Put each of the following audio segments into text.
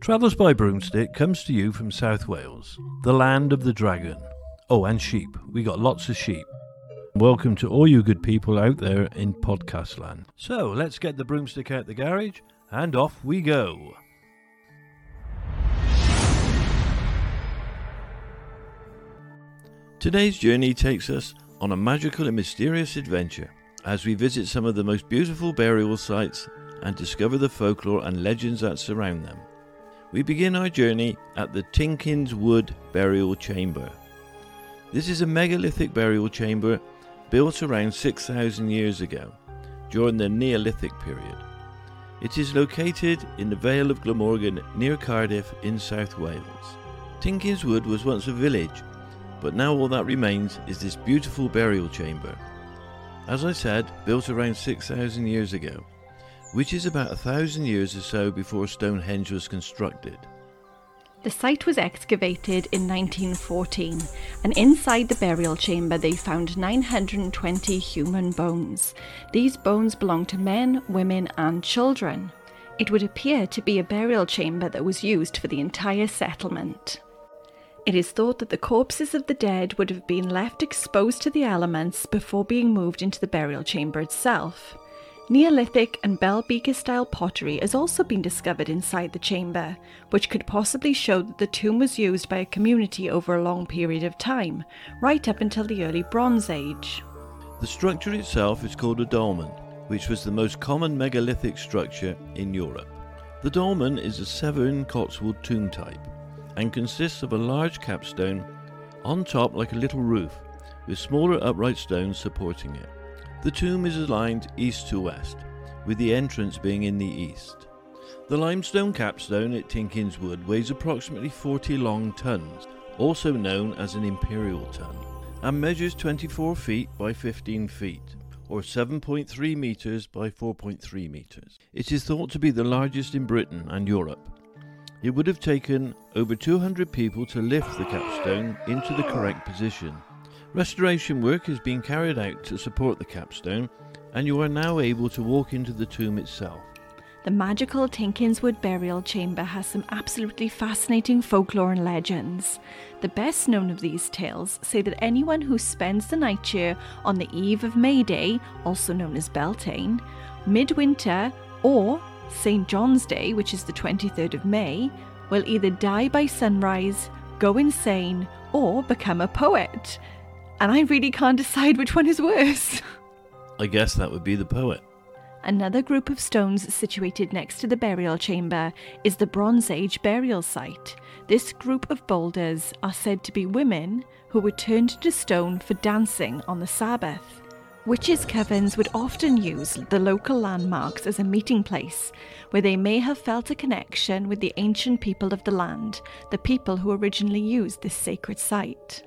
Travels by Broomstick comes to you from South Wales, the land of the dragon. Oh, and sheep. We got lots of sheep. Welcome to all you good people out there in podcast land. So let's get the broomstick out the garage and off we go. Today's journey takes us on a magical and mysterious adventure as we visit some of the most beautiful burial sites and discover the folklore and legends that surround them. We begin our journey at the Tinkinswood Burial Chamber. This is a megalithic burial chamber built around 6,000 years ago, during the Neolithic period. It is located in the Vale of Glamorgan near Cardiff in South Wales. Tinkinswood was once a village, but now all that remains is this beautiful burial chamber. As I said, built around 6,000 years ago which is about a thousand years or so before Stonehenge was constructed. The site was excavated in 1914, and inside the burial chamber they found 920 human bones. These bones belonged to men, women, and children. It would appear to be a burial chamber that was used for the entire settlement. It is thought that the corpses of the dead would have been left exposed to the elements before being moved into the burial chamber itself. Neolithic and Bell Beaker style pottery has also been discovered inside the chamber, which could possibly show that the tomb was used by a community over a long period of time, right up until the early Bronze Age. The structure itself is called a dolmen, which was the most common megalithic structure in Europe. The dolmen is a Severn Cotswold tomb type and consists of a large capstone on top like a little roof, with smaller upright stones supporting it. The tomb is aligned east to west, with the entrance being in the east. The limestone capstone at Tinkinswood weighs approximately 40 long tons, also known as an imperial ton, and measures 24 feet by 15 feet, or 7.3 metres by 4.3 metres. It is thought to be the largest in Britain and Europe. It would have taken over 200 people to lift the capstone into the correct position. Restoration work is being carried out to support the capstone, and you are now able to walk into the tomb itself. The magical Tinkinswood burial chamber has some absolutely fascinating folklore and legends. The best known of these tales say that anyone who spends the night here on the eve of May Day, also known as Beltane, midwinter, or St. John's Day, which is the 23rd of May, will either die by sunrise, go insane, or become a poet and I really can't decide which one is worse. I guess that would be the poet. Another group of stones situated next to the burial chamber is the Bronze Age burial site. This group of boulders are said to be women who were turned into stone for dancing on the Sabbath. Witches' covens would often use the local landmarks as a meeting place where they may have felt a connection with the ancient people of the land, the people who originally used this sacred site.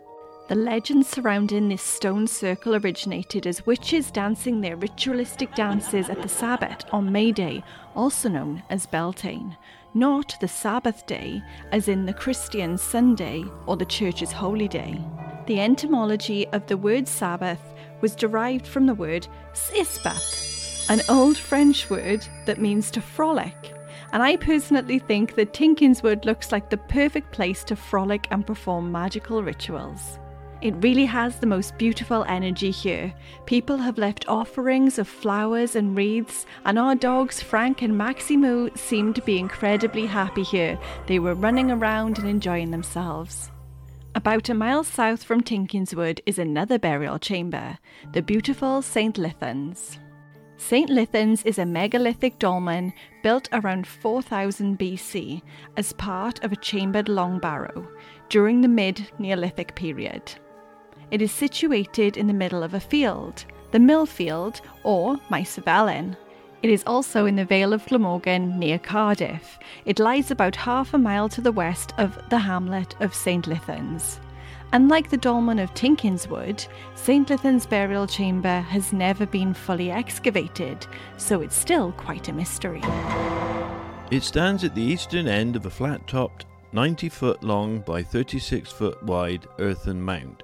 The legend surrounding this stone circle originated as witches dancing their ritualistic dances at the Sabbath on May Day, also known as Beltane, not the Sabbath day, as in the Christian Sunday or the Church's holy day. The etymology of the word Sabbath was derived from the word Sisbath, an old French word that means to frolic. And I personally think that Tinkinswood looks like the perfect place to frolic and perform magical rituals. It really has the most beautiful energy here. People have left offerings of flowers and wreaths, and our dogs Frank and Maximu seemed to be incredibly happy here. They were running around and enjoying themselves. About a mile south from Tinkinswood is another burial chamber, the beautiful St. Lythans. St. Lythans is a megalithic dolmen built around 4000 BC as part of a chambered long barrow during the mid Neolithic period. It is situated in the middle of a field, the Mill Field or Maes It is also in the Vale of Glamorgan near Cardiff. It lies about half a mile to the west of the hamlet of St. Lythans. Unlike the dolmen of Tinkinswood, St. Lythans burial chamber has never been fully excavated, so it's still quite a mystery. It stands at the eastern end of a flat topped, 90 foot long by 36 foot wide earthen mound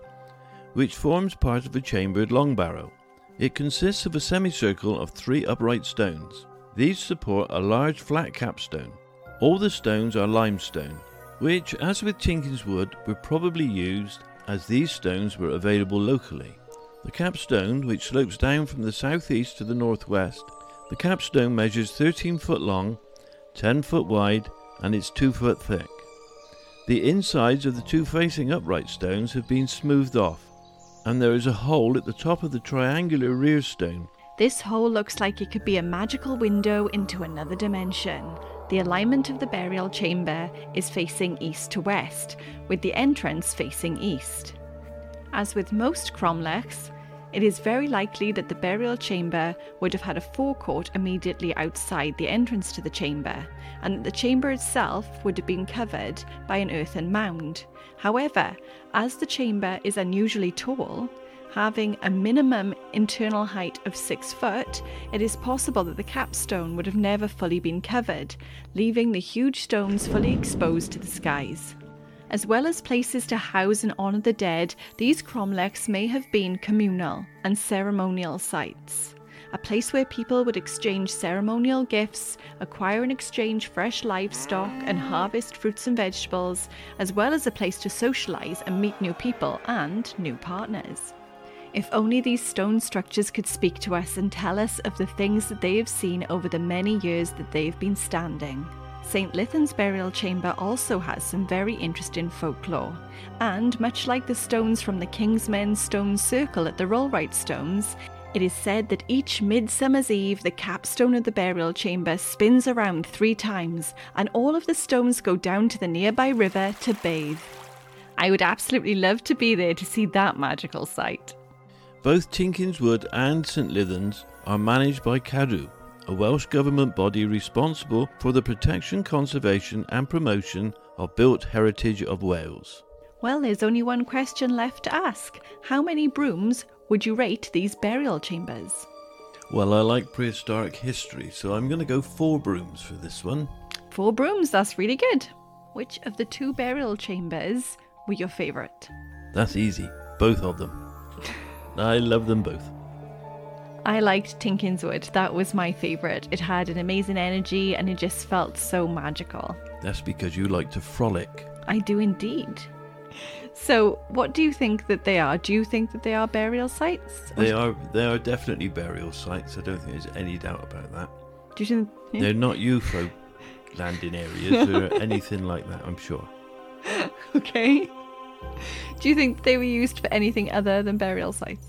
which forms part of a chambered long barrow. It consists of a semicircle of three upright stones. These support a large flat capstone. All the stones are limestone, which, as with Tinkinswood, were probably used as these stones were available locally. The capstone, which slopes down from the southeast to the northwest, the capstone measures 13 foot long, 10 foot wide, and it's 2 foot thick. The insides of the two facing upright stones have been smoothed off, and there is a hole at the top of the triangular rear stone. This hole looks like it could be a magical window into another dimension. The alignment of the burial chamber is facing east to west, with the entrance facing east. As with most cromlechs, it is very likely that the burial chamber would have had a forecourt immediately outside the entrance to the chamber, and that the chamber itself would have been covered by an earthen mound. However, as the chamber is unusually tall, having a minimum internal height of six foot, it is possible that the capstone would have never fully been covered, leaving the huge stones fully exposed to the skies. As well as places to house and honour the dead, these cromlechs may have been communal and ceremonial sites. A place where people would exchange ceremonial gifts, acquire and exchange fresh livestock, and harvest fruits and vegetables, as well as a place to socialise and meet new people and new partners. If only these stone structures could speak to us and tell us of the things that they have seen over the many years that they've been standing. St. Lythan's burial chamber also has some very interesting folklore, and much like the stones from the King's Men Stone Circle at the Rollright Stones, it is said that each Midsummer's Eve the capstone of the burial chamber spins around three times, and all of the stones go down to the nearby river to bathe. I would absolutely love to be there to see that magical sight. Both Tinkinswood and St. Lythan's are managed by Cadw, a Welsh government body responsible for the protection, conservation, and promotion of built heritage of Wales. Well, there's only one question left to ask. How many brooms would you rate these burial chambers? Well, I like prehistoric history, so I'm going to go four brooms for this one. Four brooms, that's really good. Which of the two burial chambers were your favourite? That's easy. Both of them. I love them both. I liked Tinkinswood. That was my favourite. It had an amazing energy and it just felt so magical. That's because you like to frolic. I do indeed. So, what do you think that they are? Do you think that they are burial sites? They are they are definitely burial sites. I don't think there's any doubt about that. Do you think? yeah? They're not UFO landing areas or anything like that. I'm sure. Okay. Do you think they were used for anything other than burial sites?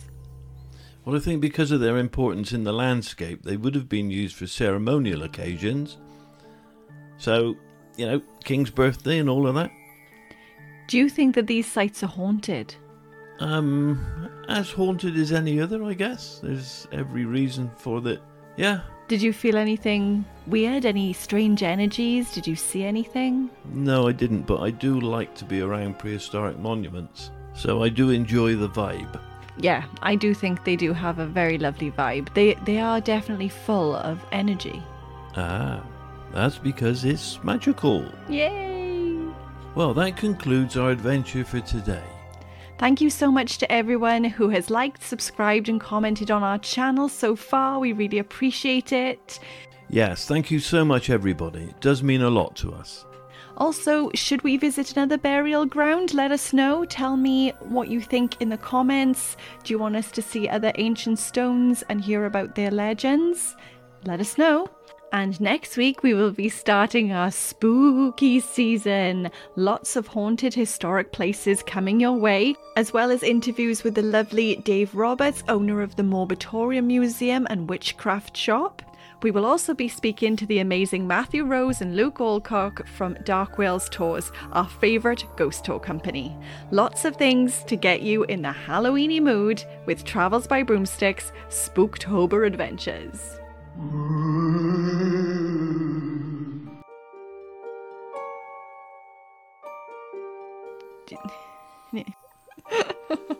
Well, I think because of their importance in the landscape, they would have been used for ceremonial occasions. So, you know, King's birthday and all of that. Do you think that these sites are haunted? Um, as haunted as any other, I guess. There's every reason for that. Yeah, Did you feel anything weird? Any strange energies? Did you see anything? no, I didn't, but I do like to be around prehistoric monuments. So I do enjoy the vibe. Yeah, I do think they do have a very lovely vibe. They they are definitely full of energy. Ah, that's because it's magical. Yay! Well, that concludes our adventure for today. Thank you so much to everyone who has liked, subscribed, and commented on our channel so far. We really appreciate it. Yes, thank you so much, everybody. It does mean a lot to us. Also, should we visit another burial ground? Let us know. Tell me what you think in the comments. Do you want us to see other ancient stones and hear about their legends? Let us know. And next week we will be starting our spooky season. Lots of haunted historic places coming your way, as well as interviews with the lovely Dave Roberts, owner of the Morbitorium Museum and Witchcraft Shop. We will also be speaking to the amazing Matthew Rose and Luke Alcock from Dark Wales Tours, our favourite ghost tour company. Lots of things to get you in the Halloweeny mood with Travels by Broomsticks Spooktober Adventures.